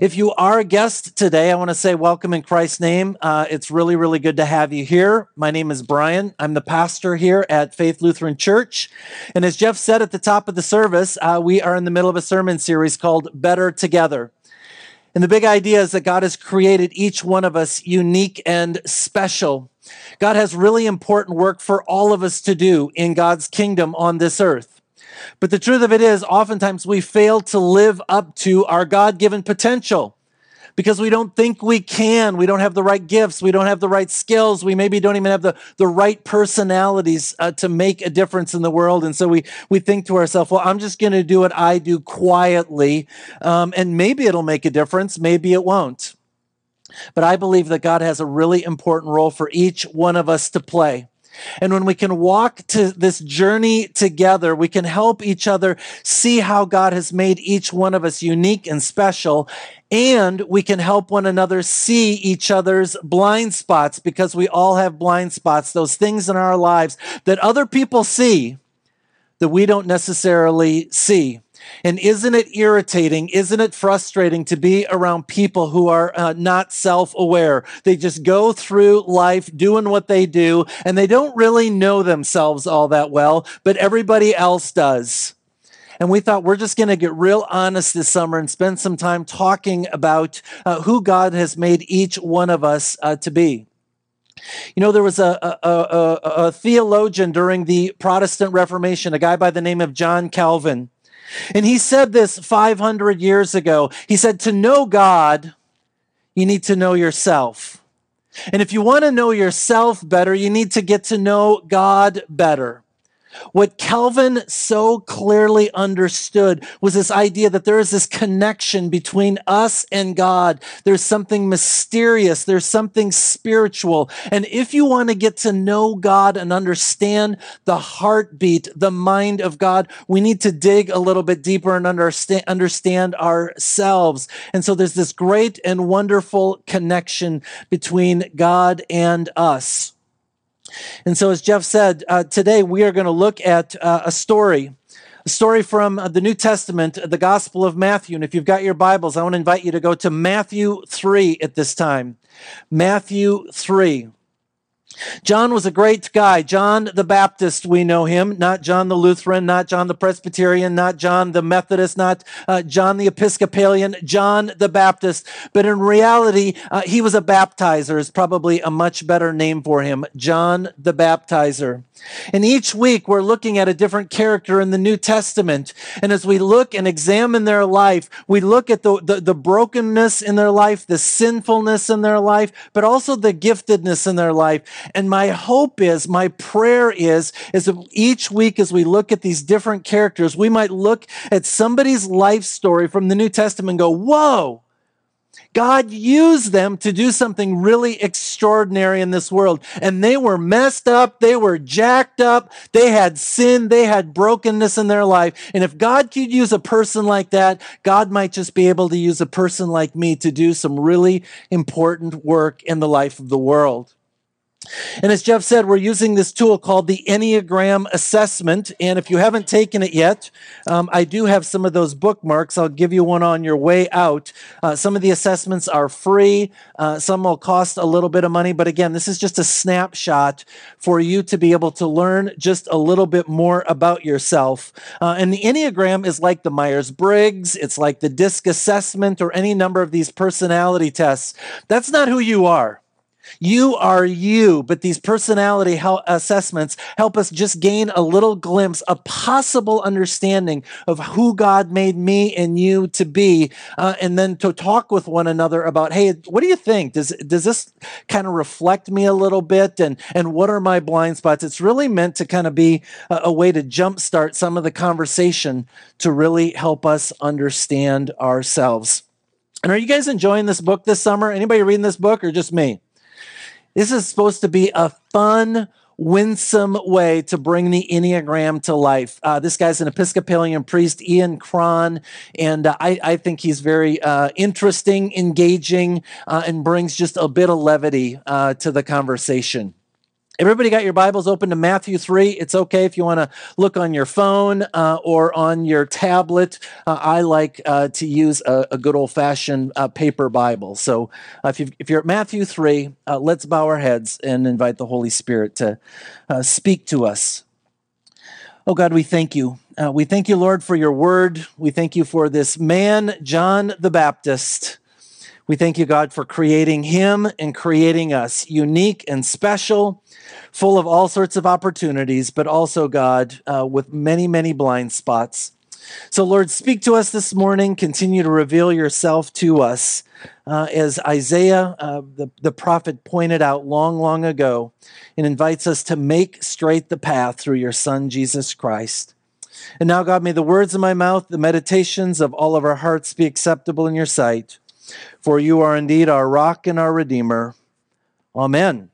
If you are a guest today, I want to say welcome in Christ's name. Uh, it's really, really good to have you here. My name is Brian. I'm the pastor here at Faith Lutheran Church. And as Jeff said at the top of the service, uh, we are in the middle of a sermon series called Better Together. And the big idea is that God has created each one of us unique and special. God has really important work for all of us to do in God's kingdom on this earth. But the truth of it is, oftentimes we fail to live up to our God given potential because we don't think we can. We don't have the right gifts. We don't have the right skills. We maybe don't even have the, the right personalities uh, to make a difference in the world. And so we, we think to ourselves, well, I'm just going to do what I do quietly. Um, and maybe it'll make a difference. Maybe it won't. But I believe that God has a really important role for each one of us to play. And when we can walk to this journey together, we can help each other see how God has made each one of us unique and special. And we can help one another see each other's blind spots because we all have blind spots, those things in our lives that other people see that we don't necessarily see. And isn't it irritating? Isn't it frustrating to be around people who are uh, not self aware? They just go through life doing what they do and they don't really know themselves all that well, but everybody else does. And we thought we're just going to get real honest this summer and spend some time talking about uh, who God has made each one of us uh, to be. You know, there was a, a, a, a, theologian during the Protestant Reformation, a guy by the name of John Calvin. And he said this 500 years ago. He said, To know God, you need to know yourself. And if you want to know yourself better, you need to get to know God better. What Calvin so clearly understood was this idea that there is this connection between us and God. There's something mysterious, there's something spiritual. And if you want to get to know God and understand the heartbeat, the mind of God, we need to dig a little bit deeper and understand, understand ourselves. And so there's this great and wonderful connection between God and us. And so, as Jeff said, uh, today we are going to look at uh, a story, a story from uh, the New Testament, the Gospel of Matthew. And if you've got your Bibles, I want to invite you to go to Matthew 3 at this time. Matthew 3. John was a great guy. John the Baptist, we know him, not John the Lutheran, not John the Presbyterian, not John the Methodist, not uh, John the Episcopalian, John the Baptist. But in reality, uh, he was a baptizer, is probably a much better name for him, John the Baptizer. And each week we're looking at a different character in the New Testament. And as we look and examine their life, we look at the, the, the, brokenness in their life, the sinfulness in their life, but also the giftedness in their life. And my hope is, my prayer is, is that each week as we look at these different characters, we might look at somebody's life story from the New Testament and go, whoa, God used them to do something really extraordinary in this world. And they were messed up. They were jacked up. They had sin. They had brokenness in their life. And if God could use a person like that, God might just be able to use a person like me to do some really important work in the life of the world. And as Jeff said, we're using this tool called the Enneagram Assessment. And if you haven't taken it yet, um, I do have some of those bookmarks. I'll give you one on your way out. Uh, some of the assessments are free, uh, some will cost a little bit of money. But again, this is just a snapshot for you to be able to learn just a little bit more about yourself. Uh, and the Enneagram is like the Myers Briggs, it's like the DISC assessment, or any number of these personality tests. That's not who you are. You are you, but these personality assessments help us just gain a little glimpse, a possible understanding of who God made me and you to be, uh, and then to talk with one another about, hey, what do you think? Does does this kind of reflect me a little bit, and and what are my blind spots? It's really meant to kind of be a, a way to jumpstart some of the conversation to really help us understand ourselves. And are you guys enjoying this book this summer? Anybody reading this book, or just me? This is supposed to be a fun, winsome way to bring the Enneagram to life. Uh, this guy's an Episcopalian priest, Ian Cron, and uh, I, I, think he's very uh, interesting, engaging, uh, and brings just a bit of levity uh, to the conversation. Everybody got your Bibles open to Matthew 3. It's okay if you want to look on your phone uh, or on your tablet. Uh, I like uh, to use a, a good old fashioned uh, paper Bible. So uh, if, if, you're at Matthew 3, uh, let's bow our heads and invite the Holy Spirit to speak to us. Oh God, we thank you. we thank you, Lord, for your word. We thank you for this man, John the Baptist. We thank you, God, for creating him and creating us unique and special full of all sorts of opportunities, but also, God, uh, with many, many blind spots. So, Lord, speak to us this morning. Continue to reveal yourself to us. Uh, as Isaiah, uh, the, the prophet, pointed out long, long ago, and invites us to make straight the path through your Son, Jesus Christ. And now, God, may the words of my mouth, the meditations of all of our hearts be acceptable in your sight. For you are indeed our rock and our Redeemer. Amen.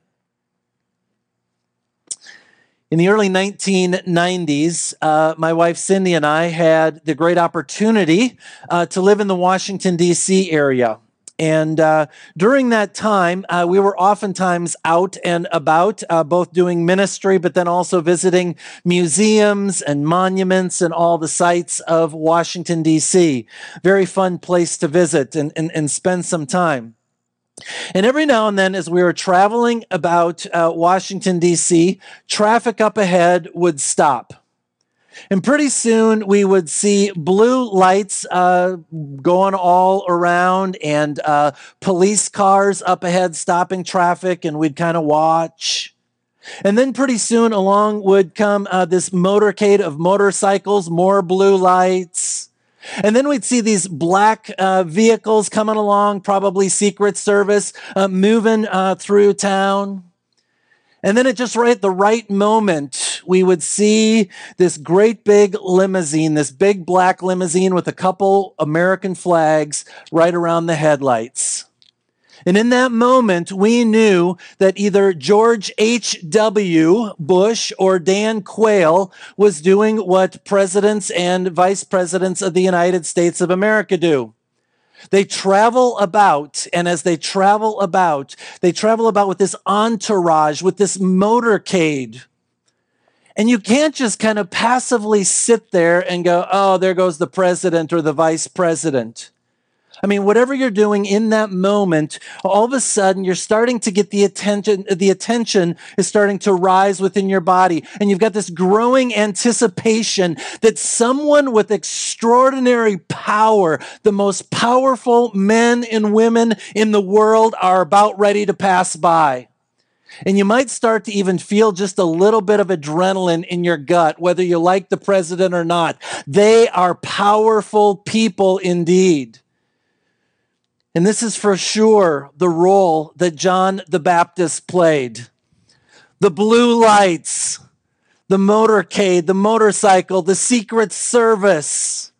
In the early 1990s, uh, my wife Cindy and I had the great opportunity uh, to live in the Washington, D.C. area. And uh, during that time, uh, we were oftentimes out and about, uh, both doing ministry, but then also visiting museums and monuments and all the sites of Washington, D.C. Very fun place to visit and, and, and spend some time. And every now and then, as we were traveling about uh, Washington, D.C., traffic up ahead would stop. And pretty soon we would see blue lights uh, going all around and uh, police cars up ahead stopping traffic, and we'd kind of watch. And then pretty soon along would come uh, this motorcade of motorcycles, more blue lights. And then we'd see these black uh, vehicles coming along, probably Secret Service, uh, moving uh, through town. And then at just right the right moment, we would see this great big limousine, this big black limousine with a couple American flags right around the headlights. And in that moment, we knew that either George H.W. Bush or Dan Quayle was doing what presidents and vice presidents of the United States of America do. They travel about, and as they travel about, they travel about with this entourage, with this motorcade. And you can't just kind of passively sit there and go, oh, there goes the president or the vice president. I mean, whatever you're doing in that moment, all of a sudden you're starting to get the attention, the attention is starting to rise within your body. And you've got this growing anticipation that someone with extraordinary power, the most powerful men and women in the world are about ready to pass by. And you might start to even feel just a little bit of adrenaline in your gut, whether you like the president or not. They are powerful people indeed. And this is for sure the role that John the Baptist played. The blue lights, the motorcade, the motorcycle, the secret service,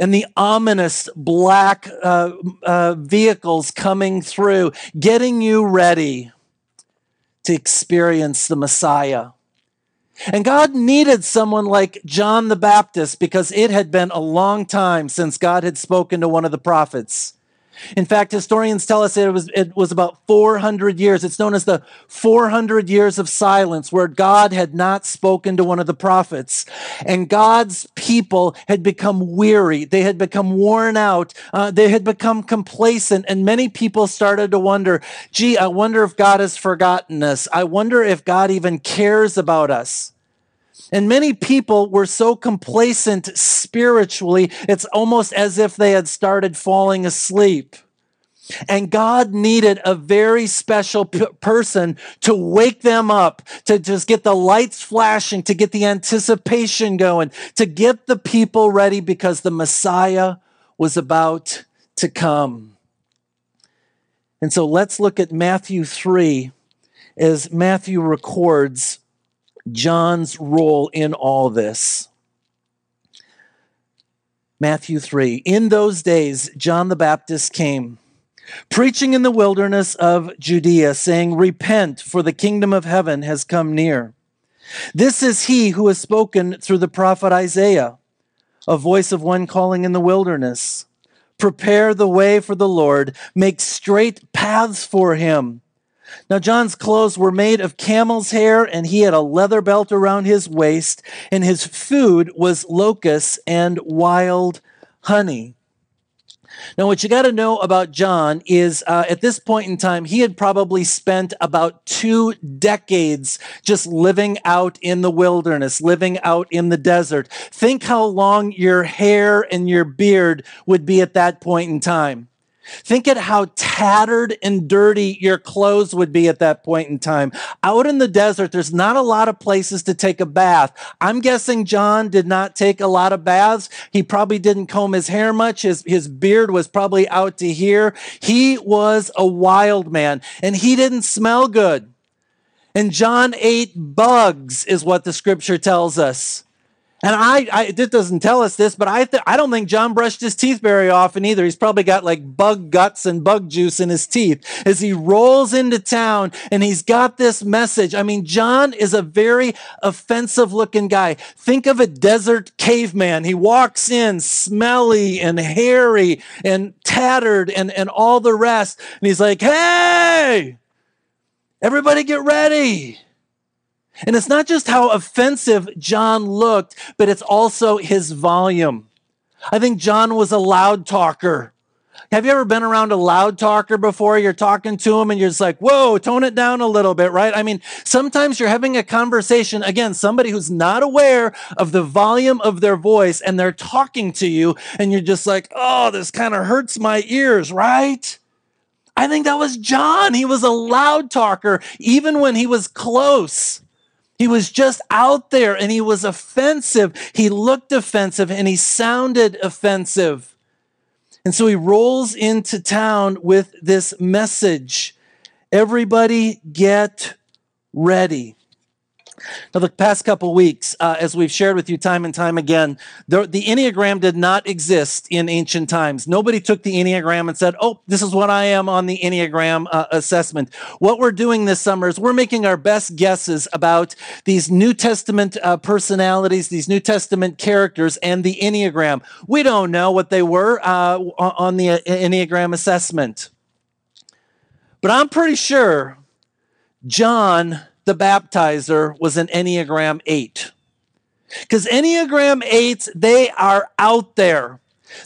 and the ominous black uh, uh, vehicles coming through, getting you ready to experience the Messiah. And God needed someone like John the Baptist because it had been a long time since God had spoken to one of the prophets. In fact, historians tell us it was, it was about 400 years. It's known as the 400 years of silence, where God had not spoken to one of the prophets. And God's people had become weary. They had become worn out. Uh, they had become complacent. And many people started to wonder gee, I wonder if God has forgotten us. I wonder if God even cares about us. And many people were so complacent spiritually, it's almost as if they had started falling asleep. And God needed a very special p- person to wake them up, to just get the lights flashing, to get the anticipation going, to get the people ready because the Messiah was about to come. And so let's look at Matthew 3 as Matthew records John's role in all this. Matthew 3. In those days, John the Baptist came, preaching in the wilderness of Judea, saying, Repent, for the kingdom of heaven has come near. This is he who has spoken through the prophet Isaiah, a voice of one calling in the wilderness. Prepare the way for the Lord, make straight paths for him. Now, John's clothes were made of camel's hair, and he had a leather belt around his waist, and his food was locusts and wild honey. Now, what you got to know about John is uh, at this point in time, he had probably spent about two decades just living out in the wilderness, living out in the desert. Think how long your hair and your beard would be at that point in time. Think at how tattered and dirty your clothes would be at that point in time. Out in the desert, there's not a lot of places to take a bath. I'm guessing John did not take a lot of baths. He probably didn't comb his hair much. His, his beard was probably out to here. He was a wild man and he didn't smell good. And John ate bugs, is what the scripture tells us. And I, I it doesn't tell us this, but I, th- I don't think John brushed his teeth very often either. He's probably got like bug guts and bug juice in his teeth as he rolls into town and he's got this message. I mean, John is a very offensive looking guy. Think of a desert caveman. He walks in smelly and hairy and tattered and, and all the rest. And he's like, Hey, everybody get ready. And it's not just how offensive John looked, but it's also his volume. I think John was a loud talker. Have you ever been around a loud talker before? You're talking to him and you're just like, whoa, tone it down a little bit, right? I mean, sometimes you're having a conversation, again, somebody who's not aware of the volume of their voice and they're talking to you and you're just like, oh, this kind of hurts my ears, right? I think that was John. He was a loud talker, even when he was close. He was just out there and he was offensive. He looked offensive and he sounded offensive. And so he rolls into town with this message Everybody get ready. Now, the past couple weeks, uh, as we've shared with you time and time again, the, the, Enneagram did not exist in ancient times. Nobody took the Enneagram and said, Oh, this is what I am on the Enneagram uh, assessment. What we're doing this summer is we're making our best guesses about these New Testament uh, personalities, these New Testament characters, and the Enneagram. We don't know what they were uh, on the uh, Enneagram assessment. But I'm pretty sure John the baptizer was an Enneagram 8. Because Enneagram 8s, they are out there.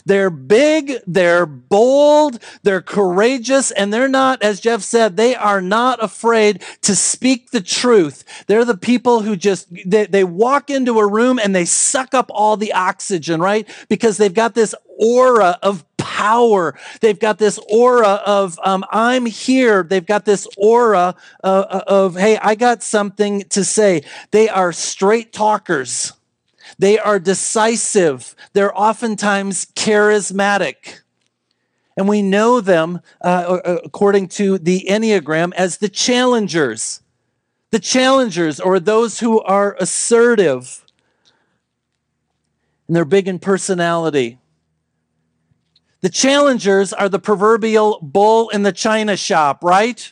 They're big, they're bold, they're courageous, and they're not, as Jeff said, they are not afraid to speak the truth. They're the people who just, they, they walk into a room and they suck up all the oxygen, right? Because they've got this aura of power. They've got this aura of, um, I'm here. They've got this aura of, uh, of, hey, I got something to say. They are straight talkers. They are decisive. They're oftentimes charismatic. And we know them, uh, according to the Enneagram, as the challengers. The challengers, or those who are assertive. And they're big in personality. The challengers are the proverbial bull in the china shop, right?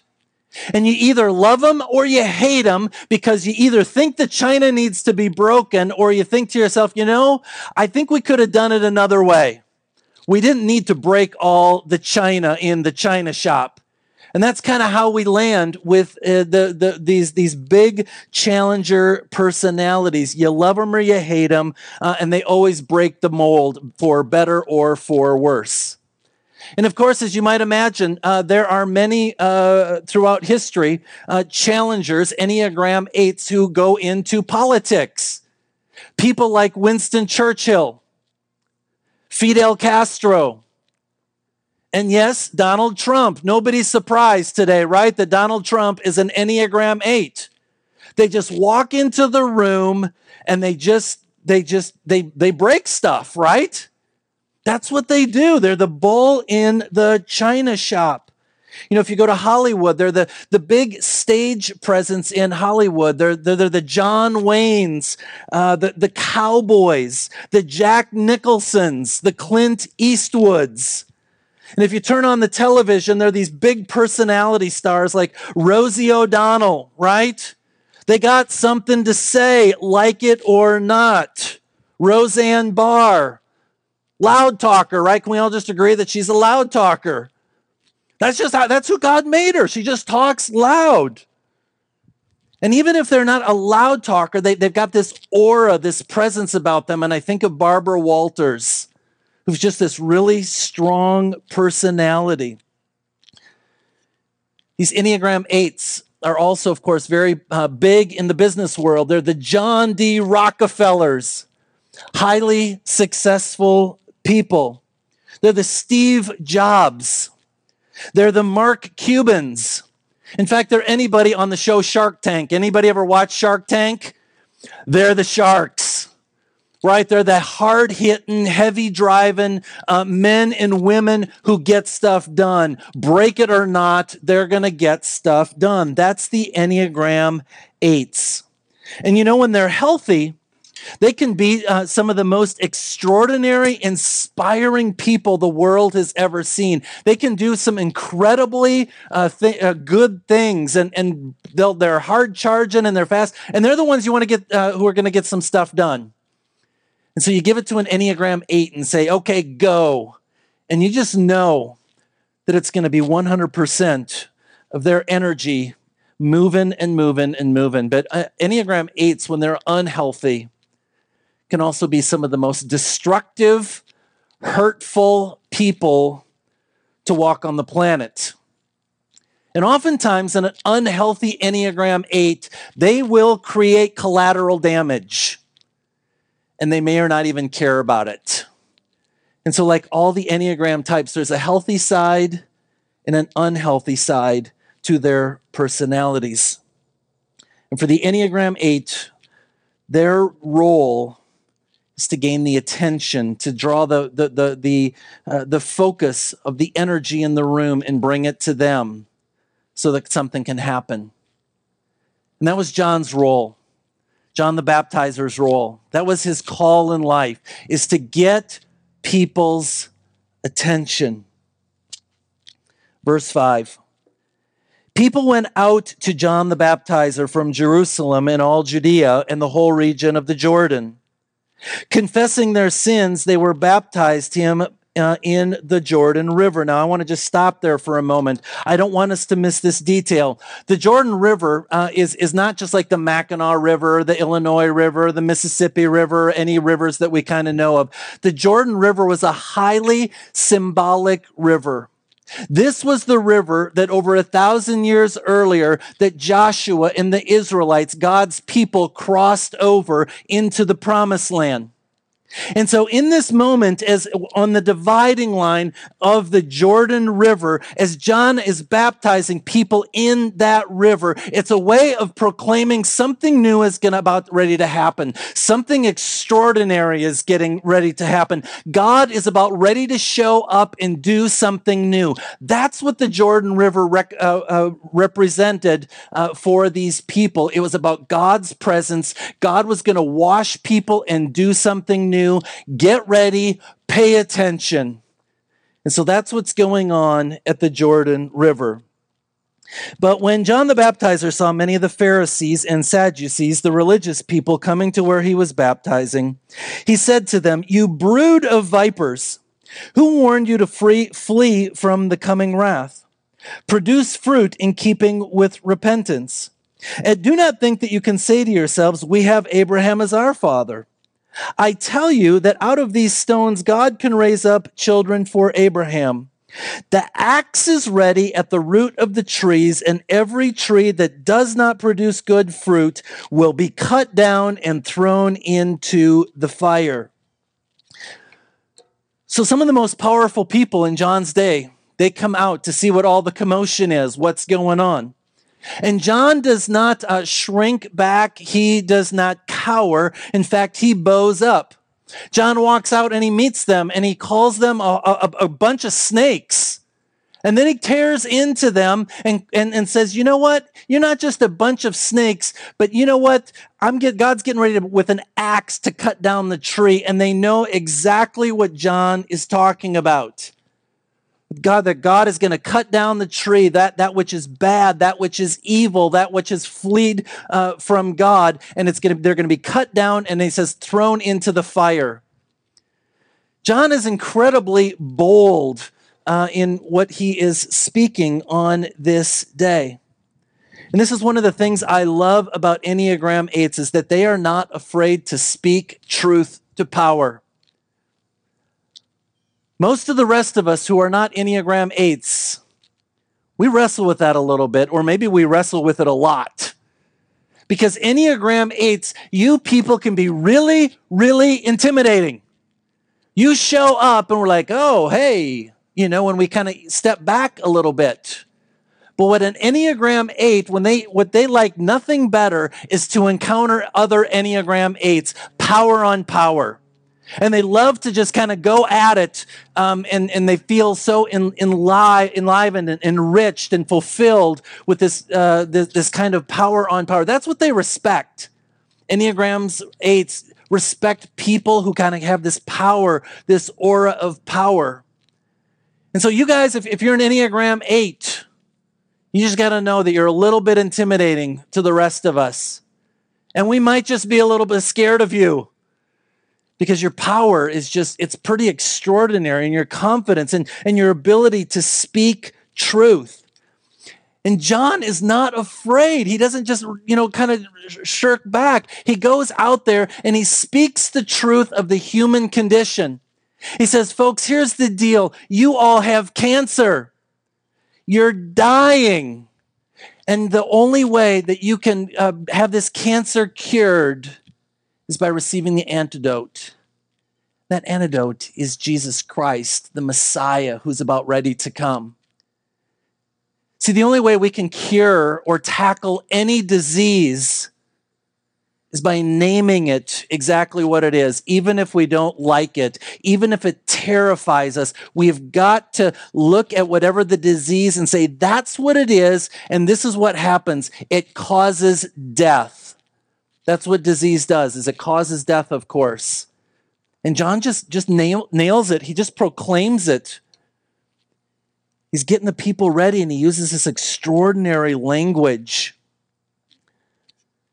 And you either love them or you hate them because you either think the china needs to be broken or you think to yourself, you know, I think we could have done it another way. We didn't need to break all the china in the china shop. And that's kind of how we land with uh, the, the, these, these big challenger personalities. You love them or you hate them, uh, and they always break the mold for better or for worse. And of course, as you might imagine, uh, there are many uh, throughout history uh, challengers, Enneagram 8s, who go into politics. People like Winston Churchill, Fidel Castro, and yes, Donald Trump. Nobody's surprised today, right? That Donald Trump is an Enneagram 8. They just walk into the room and they just, they just, they, they break stuff, right? That's what they do. They're the bull in the china shop. You know, if you go to Hollywood, they're the, the big stage presence in Hollywood. They're, they're, they're the John Waynes, uh, the, the Cowboys, the Jack Nicholsons, the Clint Eastwoods. And if you turn on the television, there are these big personality stars like Rosie O'Donnell, right? They got something to say, like it or not. Roseanne Barr, Loud talker, right? Can we all just agree that she's a loud talker? That's just how, that's who God made her. She just talks loud. And even if they're not a loud talker, they, they've got this aura, this presence about them. And I think of Barbara Walters, who's just this really strong personality. These Enneagram 8s are also, of course, very uh, big in the business world. They're the John D. Rockefellers, highly successful people. They're the Steve Jobs. They're the Mark Cubans. In fact, they're anybody on the show Shark Tank. Anybody ever watch Shark Tank? They're the sharks, right? They're the hard hitting, heavy driving uh, men and women who get stuff done. Break it or not, they're going to get stuff done. That's the Enneagram 8s. And you know, when they're healthy, they can be uh, some of the most extraordinary, inspiring people the world has ever seen. They can do some incredibly uh, th- uh, good things, and and they'll, they're hard charging and they're fast, and they're the ones you want to get uh, who are going to get some stuff done. And so you give it to an Enneagram eight and say, "Okay, go," and you just know that it's going to be 100% of their energy moving and moving and moving. But uh, Enneagram eights, when they're unhealthy can also be some of the most destructive, hurtful people to walk on the planet. And oftentimes, in an unhealthy Enneagram 8, they will create collateral damage. And they may or not even care about it. And so, like all the Enneagram types, there's a healthy side and an unhealthy side to their personalities. And for the Enneagram 8, their role is to gain the attention, to draw the, the, the, the, uh, the focus of the energy in the room and bring it to them so that something can happen. And that was John's role, John the Baptizer's role. That was his call in life, is to get people's attention. Verse 5. People went out to John the Baptizer from Jerusalem and all Judea and the whole region of the Jordan. Confessing their sins, they were baptized him uh, in the Jordan River. Now, I want to just stop there for a moment. I don't want us to miss this detail. The Jordan River uh, is, is not just like the Mackinac River, the Illinois River, the Mississippi River, any rivers that we kind of know of. The Jordan River was a highly symbolic river. This was the river that over a thousand years earlier that Joshua and the Israelites, God's people, crossed over into the promised land. And so, in this moment, as on the dividing line of the Jordan River, as John is baptizing people in that river, it's a way of proclaiming something new is going about ready to happen. Something extraordinary is getting ready to happen. God is about ready to show up and do something new. That's what the Jordan River rec- uh, uh, represented uh, for these people. It was about God's presence. God was going to wash people and do something new new. Get ready, pay attention. And so that's what's going on at the Jordan River. But when John the Baptizer saw many of the Pharisees and Sadducees, the religious people, coming to where he was baptizing, he said to them, You brood of vipers, who warned you to free, flee from the coming wrath? Produce fruit in keeping with repentance. And do not think that you can say to yourselves, We have Abraham as our father. I tell you that out of these stones, God can raise up children for Abraham. The axe is ready at the root of the trees, and every tree that does not produce good fruit will be cut down and thrown into the fire. So, some of the most powerful people in John's day, they come out to see what all the commotion is, what's going on. And John does not uh, shrink back, he does not cower. In fact, he bows up. John walks out and he meets them and he calls them a, a, a bunch of snakes. And then he tears into them and, and, and says, you know what? You're not just a bunch of snakes, but you know what? I'm get, God's getting ready to, with an axe to cut down the tree. And they know exactly what John is talking about. God, that God is going to cut down the tree, that, that which is bad, that which is evil, that which has fled uh, from God, and it's going to, they're going to be cut down, and he says, thrown into the fire. John is incredibly bold uh, in what he is speaking on this day. And this is one of the things I love about Enneagram 8s is that they are not afraid to speak truth to power. Most of the rest of us who are not Enneagram 8s, we wrestle with that a little bit, or maybe we wrestle with it a lot. Because Enneagram 8s, you people can be really, really intimidating. You show up and we're like, oh, hey, you know, when we kind of step back a little bit. But what an Enneagram 8, when they what they like nothing better is to encounter other Enneagram 8s, power on power. And they love to just kind of go at it, um, and, and they feel so in, in li- enlivened and enriched and fulfilled with this, uh, this, this kind of power on power. That's what they respect. Enneagrams 8s respect people who kind of have this power, this aura of power. And so, you guys, if, if you're an Enneagram 8, you just got to know that you're a little bit intimidating to the rest of us. And we might just be a little bit scared of you because your power is just, it's pretty extraordinary and your confidence and, and your ability to speak truth. And John is not afraid. He doesn't just, you know, kind of shirk back. He goes out there and he speaks the truth of the human condition. He says, folks, here's the deal. You all have cancer. You're dying. And the only way that you can uh, have this cancer cured is by receiving the antidote. That antidote is Jesus Christ, the Messiah who's about ready to come. See, the only way we can cure or tackle any disease is by naming it exactly what it is, even if we don't like it, even if it terrifies us. We've got to look at whatever the disease and say, that's what it is, and this is what happens. It causes death. That's what disease does, is it causes death, of course. And John just, just nail, nails it. He just proclaims it. He's getting the people ready, and he uses this extraordinary language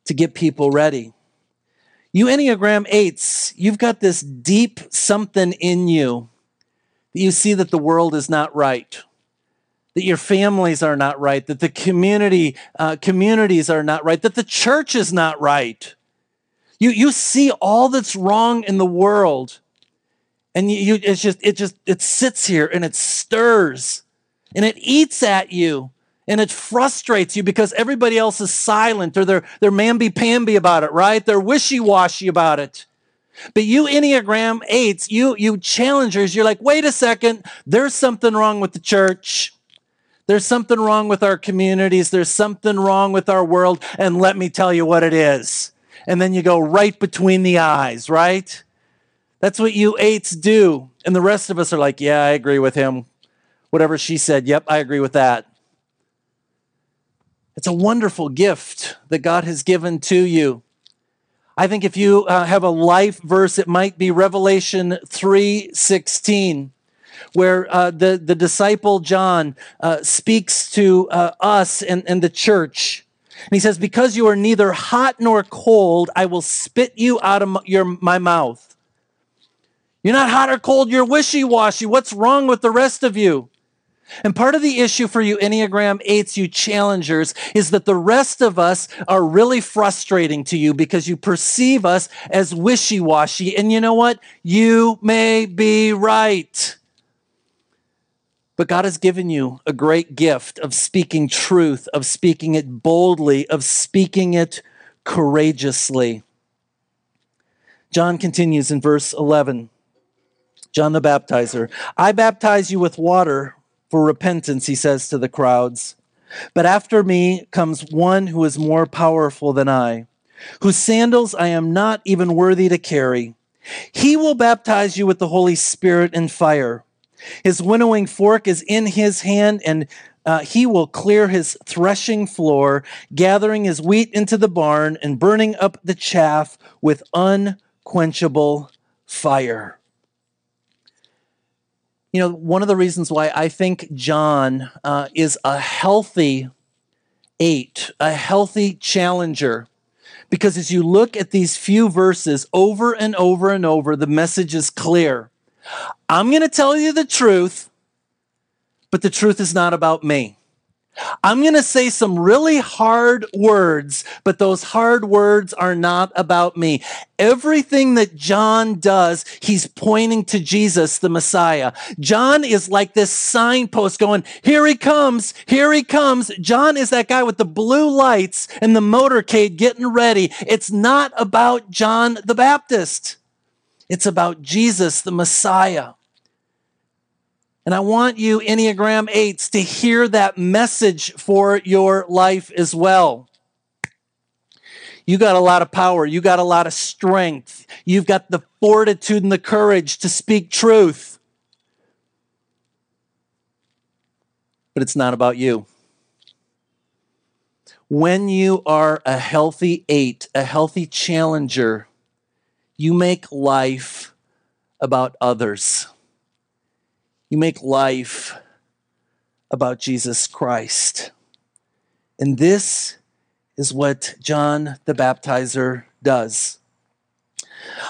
to get people ready. You Enneagram 8s, you've got this deep something in you that you see that the world is not right, that your families are not right, that the community uh, communities are not right, that the church is not right. You, you see all that's wrong in the world, and you, you it's just it just it sits here and it stirs and it eats at you and it frustrates you because everybody else is silent or they're, they're mamby-pamby about it, right? They're wishy-washy about it. But you Enneagram 8s, you, you challengers, you're like, wait a second, there's something wrong with the church. There's something wrong with our communities. There's something wrong with our world. And let me tell you what it is. And then you go right between the eyes, right? That's what you eights do. And the rest of us are like, yeah, I agree with him. Whatever she said, yep, I agree with that. It's a wonderful gift that God has given to you. I think if you uh, have a life verse, it might be Revelation 3:16, where uh, the, the disciple John uh, speaks to uh, us and, and the church. And he says, Because you are neither hot nor cold, I will spit you out of your, my mouth. You're not hot or cold, you're wishy washy. What's wrong with the rest of you? And part of the issue for you Enneagram 8s, you challengers, is that the rest of us are really frustrating to you because you perceive us as wishy washy. And you know what? You may be right. But God has given you a great gift of speaking truth, of speaking it boldly, of speaking it courageously. John continues in verse 11. John the Baptizer, I baptize you with water for repentance, he says to the crowds. But after me comes one who is more powerful than I, whose sandals I am not even worthy to carry. He will baptize you with the Holy Spirit and fire. His winnowing fork is in his hand, and uh, he will clear his threshing floor, gathering his wheat into the barn and burning up the chaff with unquenchable fire you know, one of the reasons why I think John uh, is a healthy eight, a healthy challenger, because as you look at these few verses over and over and over, the message is clear. I'm going to tell you the truth, but the truth is not about me. I'm going to say some really hard words, but those hard words are not about me. Everything that John does, he's pointing to Jesus, the Messiah. John is like this signpost going, here he comes, here he comes. John is that guy with the blue lights and the motorcade getting ready. It's not about John the Baptist. It's about Jesus, the Messiah. And I want you, Enneagram 8s, to hear that message for your life as well. You got a lot of power. You got a lot of strength. You've got the fortitude and the courage to speak truth. But it's not about you. When you are a healthy eight, a healthy challenger, you make life about others. You make life about Jesus Christ. And this is what John the Baptizer does.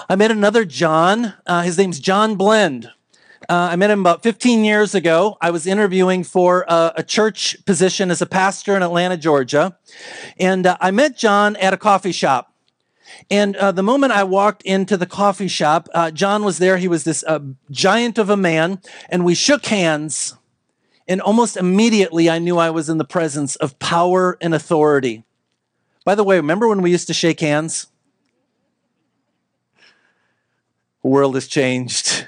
I met another John. Uh, his name's John Blend. Uh, I met him about 15 years ago. I was interviewing for a, a church position as a pastor in Atlanta, Georgia. And uh, I met John at a coffee shop. And uh, the moment I walked into the coffee shop, uh, John was there. He was this uh, giant of a man, and we shook hands. And almost immediately, I knew I was in the presence of power and authority. By the way, remember when we used to shake hands? The world has changed.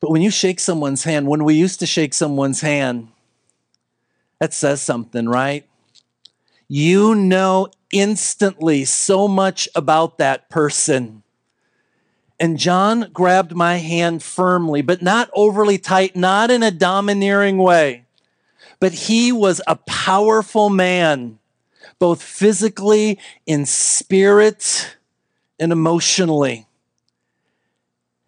But when you shake someone's hand, when we used to shake someone's hand, that says something, right? You know instantly so much about that person. And John grabbed my hand firmly, but not overly tight, not in a domineering way. But he was a powerful man, both physically, in spirit, and emotionally.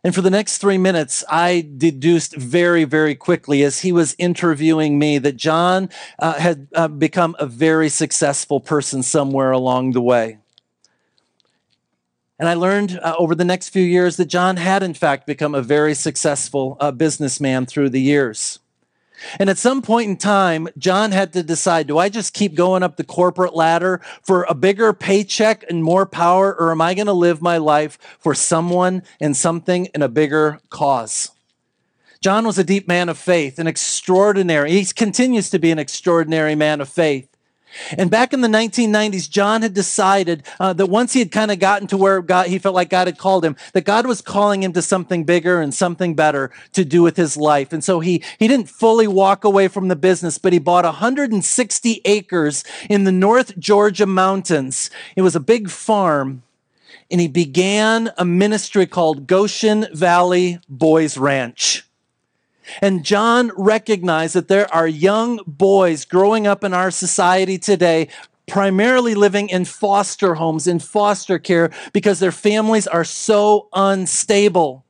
And for the next three minutes, I deduced very, very quickly as he was interviewing me that John uh, had uh, become a very successful person somewhere along the way. And I learned uh, over the next few years that John had, in fact, become a very successful uh, businessman through the years. And at some point in time, John had to decide do I just keep going up the corporate ladder for a bigger paycheck and more power, or am I going to live my life for someone and something in a bigger cause? John was a deep man of faith, an extraordinary, he continues to be an extraordinary man of faith. And back in the 1990s, John had decided uh, that once he had kind of gotten to where God, he felt like God had called him, that God was calling him to something bigger and something better to do with his life. And so he, he didn't fully walk away from the business, but he bought 160 acres in the North Georgia mountains. It was a big farm. And he began a ministry called Goshen Valley Boys Ranch. And John recognized that there are young boys growing up in our society today, primarily living in foster homes, in foster care, because their families are so unstable.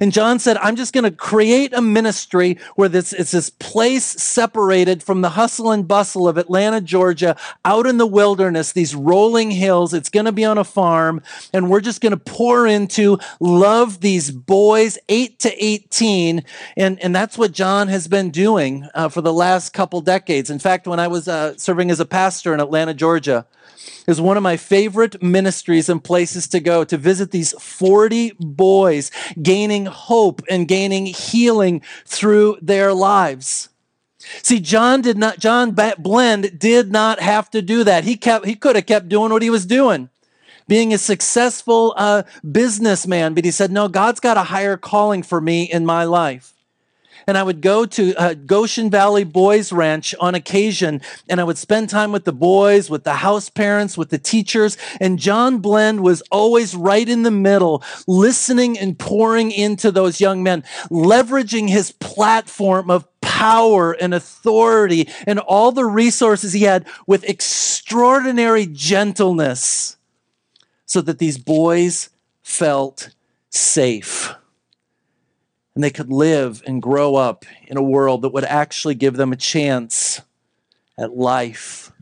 And John said, I'm just going to create a ministry where this, it's this place separated from the hustle and bustle of Atlanta, Georgia, out in the wilderness, these rolling hills. It's going to be on a farm. And we're just going to pour into love these boys, 8 to 18. And, and that's what John has been doing uh, for the last couple decades. In fact, when I was uh, serving as a pastor in Atlanta, Georgia, is one of my favorite ministries and places to go to visit these 40 boys gaining hope and gaining healing through their lives. See, John did not, John Blend did not have to do that. He kept, he could have kept doing what he was doing, being a successful uh, businessman, but he said, no, God's got a higher calling for me in my life and I would go to uh, Goshen Valley Boys Ranch on occasion, and I would spend time with the boys, with the house parents, with the teachers. And John Blend was always right in the middle, listening and pouring into those young men, leveraging his platform of power and authority and all the resources he had with extraordinary gentleness so that these boys felt safe and they could live and grow up in a world that would actually give them a chance at life.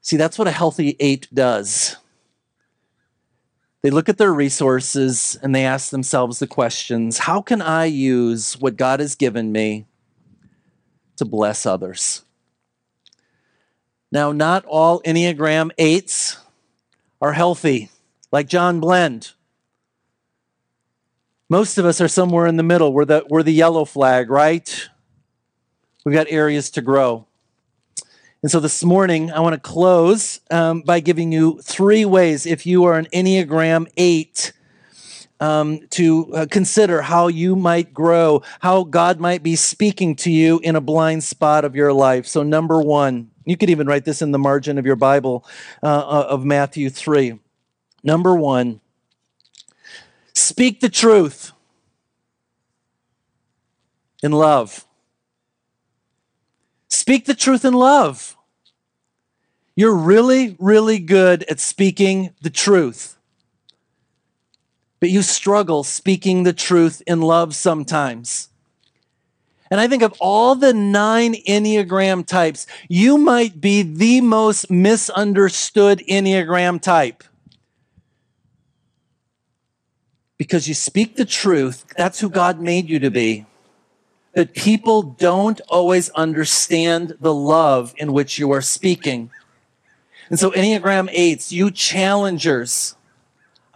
See, that's what a healthy eight does. They look at their resources and they ask themselves the questions How can I use what God has given me to bless others? Now, not all Enneagram 8s are healthy, like John Blend. Most of us are somewhere in the middle. We're the, we're the yellow flag, right? We've got areas to grow. And so this morning, I want to close um, by giving you three ways, if you are an Enneagram 8, um, to uh, consider how you might grow, how God might be speaking to you in a blind spot of your life. So, number one, you could even write this in the margin of your Bible uh, uh of Matthew 3. Number one, speak the truth in love. Speak the truth in love. You're really, really good at speaking the truth. But you struggle speaking the truth in love sometimes. And I think of all the nine Enneagram types, you might be the most misunderstood Enneagram type. Because you speak the truth, that's who God made you to be But people don't always understand the love in which you are speaking. And so, Enneagram 8s, you challengers,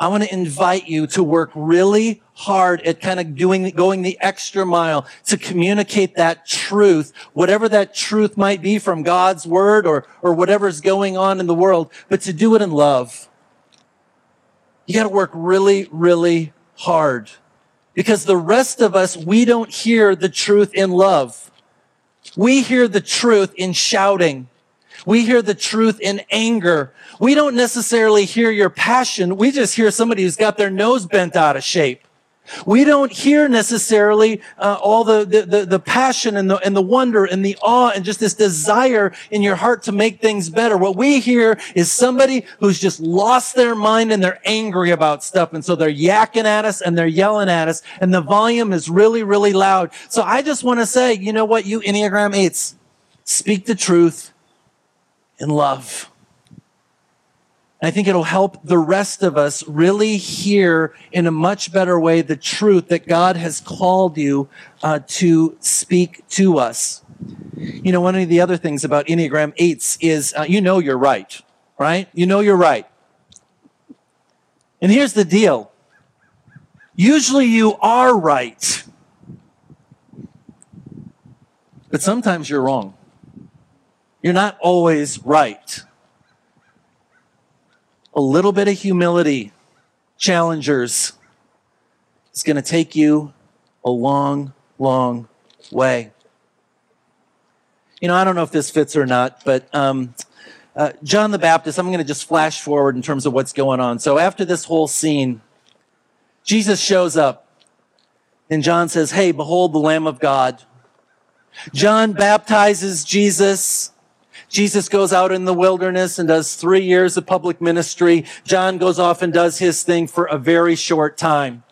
I want to invite you to work really hard at kind of doing, going the extra mile to communicate that truth, whatever that truth might be from God's word or, or whatever's going on in the world, but to do it in love. You got to work really, really hard because the rest of us, we don't hear the truth in love. We hear the truth in shouting. We hear the truth in anger. We don't necessarily hear your passion. We just hear somebody who's got their nose bent out of shape. We don't hear necessarily uh, all the, the, the, passion and the, and the wonder and the awe and just this desire in your heart to make things better. What we hear is somebody who's just lost their mind and they're angry about stuff. And so they're yakking at us and they're yelling at us and the volume is really, really loud. So I just want to say, you know what, you Enneagram 8s, speak the truth in love. I think it'll help the rest of us really hear in a much better way the truth that God has called you uh, to speak to us. You know, one of the other things about Enneagram 8s is uh, you know you're right, right? You know you're right. And here's the deal usually you are right, but sometimes you're wrong. You're not always right a little bit of humility, challengers, is going to take you a long, long way. You know, I don't know if this fits or not, but um, uh, John the Baptist, I'm going to just flash forward in terms of what's going on. So after this whole scene, Jesus shows up, and John says, Hey, behold the Lamb of God. John baptizes Jesus. Jesus goes out in the wilderness and does three years of public ministry. John goes off and does his thing for a very short time.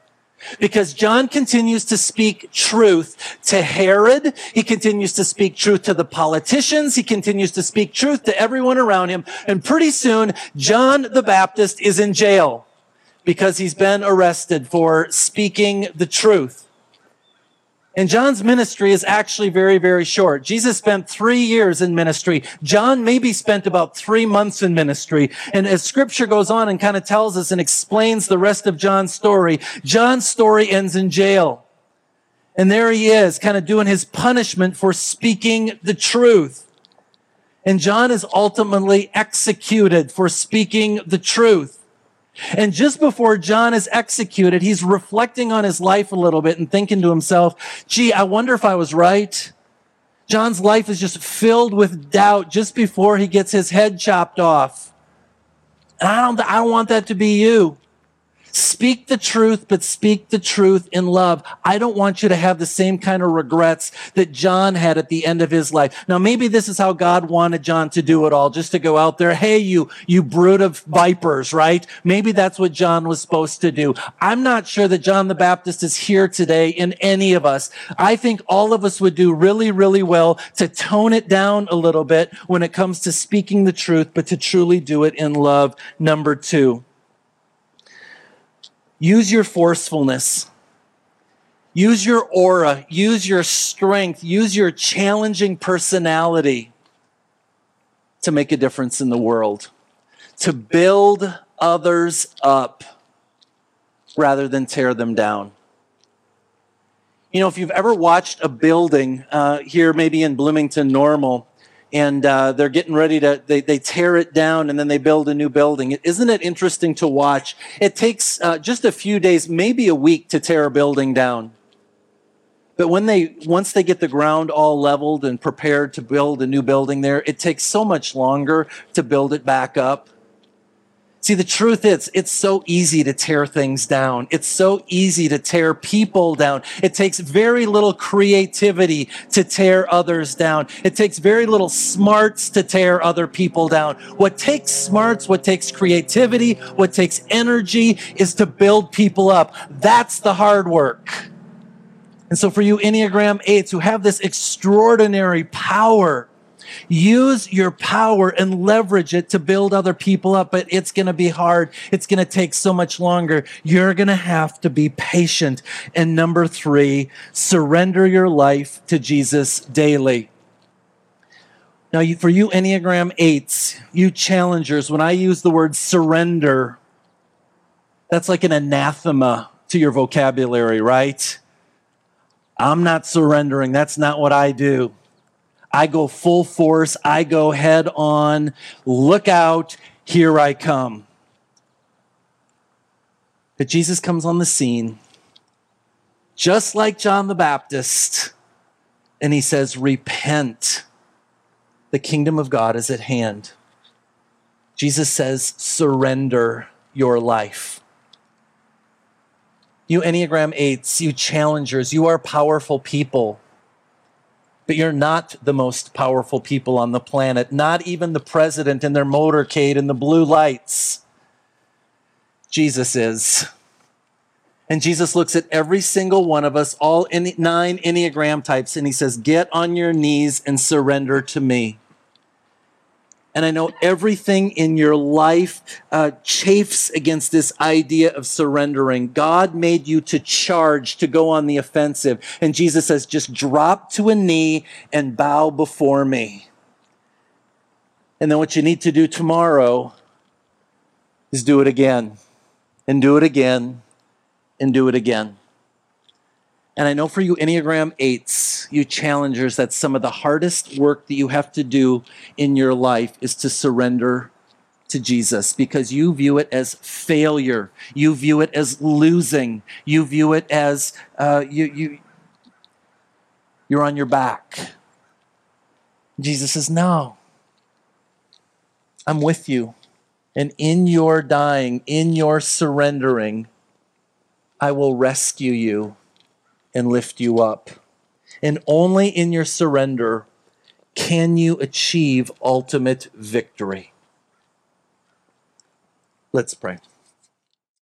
Because John continues to speak truth to Herod. He continues to speak truth to the politicians. He continues to speak truth to everyone around him. And pretty soon, John the Baptist is in jail because he's been arrested for speaking the truth. And John's ministry is actually very, very short. Jesus spent three years in ministry. John maybe spent about three months in ministry. And as scripture goes on and kind of tells us and explains the rest of John's story, John's story ends in jail. And there he is, kind of doing his punishment for speaking the truth. And John is ultimately executed for speaking the truth. And just before John is executed, he's reflecting on his life a little bit and thinking to himself, gee, I wonder if I was right. John's life is just filled with doubt just before he gets his head chopped off. And I don't, I don't want that to be you. Speak the truth, but speak the truth in love. I don't want you to have the same kind of regrets that John had at the end of his life. Now, maybe this is how God wanted John to do it all, just to go out there. Hey, you, you brood of vipers, right? Maybe that's what John was supposed to do. I'm not sure that John the Baptist is here today in any of us. I think all of us would do really, really well to tone it down a little bit when it comes to speaking the truth, but to truly do it in love. Number two. Use your forcefulness. Use your aura, use your strength, use your challenging personality to make a difference in the world, to build others up rather than tear them down. You know, if you've ever watched a building uh, here, maybe in Bloomington Normal, and uh, they're getting ready to they, they tear it down and then they build a new building. Isn't it interesting to watch? It takes uh, just a few days maybe a week to tear a building down. But when they once they get the ground all leveled and prepared to build a new building there it takes so much longer to build it back up See, the truth is, it's so easy to tear things down. It's so easy to tear people down. It takes very little creativity to tear others down. It takes very little smarts to tear other people down. What takes smarts, what takes creativity, what takes energy is to build people up. That's the hard work. And so for you Enneagram 8s who have this extraordinary power, Use your power and leverage it to build other people up, but it's going to be hard. It's going to take so much longer. You're going to have to be patient. And number three, surrender your life to Jesus daily. Now, for you Enneagram 8s, you challengers, when I use the word surrender, that's like an anathema to your vocabulary, right? I'm not surrendering. That's not what I do. I go full force, I go head on. Look out, here I come. But Jesus comes on the scene, just like John the Baptist, and he says, Repent. The kingdom of God is at hand. Jesus says, Surrender your life. You Enneagram 8s, you challengers, you are powerful people. But you're not the most powerful people on the planet, not even the president in their motorcade and the blue lights. Jesus is. And Jesus looks at every single one of us, all nine Enneagram types, and he says, Get on your knees and surrender to me. And I know everything in your life uh, chafes against this idea of surrendering. God made you to charge, to go on the offensive. And Jesus says, just drop to a knee and bow before me. And then what you need to do tomorrow is do it again, and do it again, and do it again. And I know for you Enneagram 8s, you challengers, that some of the hardest work that you have to do in your life is to surrender to Jesus because you view it as failure. You view it as losing. You view it as uh, you, you, you're on your back. Jesus says, No, I'm with you. And in your dying, in your surrendering, I will rescue you and lift you up. And only in your surrender can you achieve ultimate victory. Let's pray.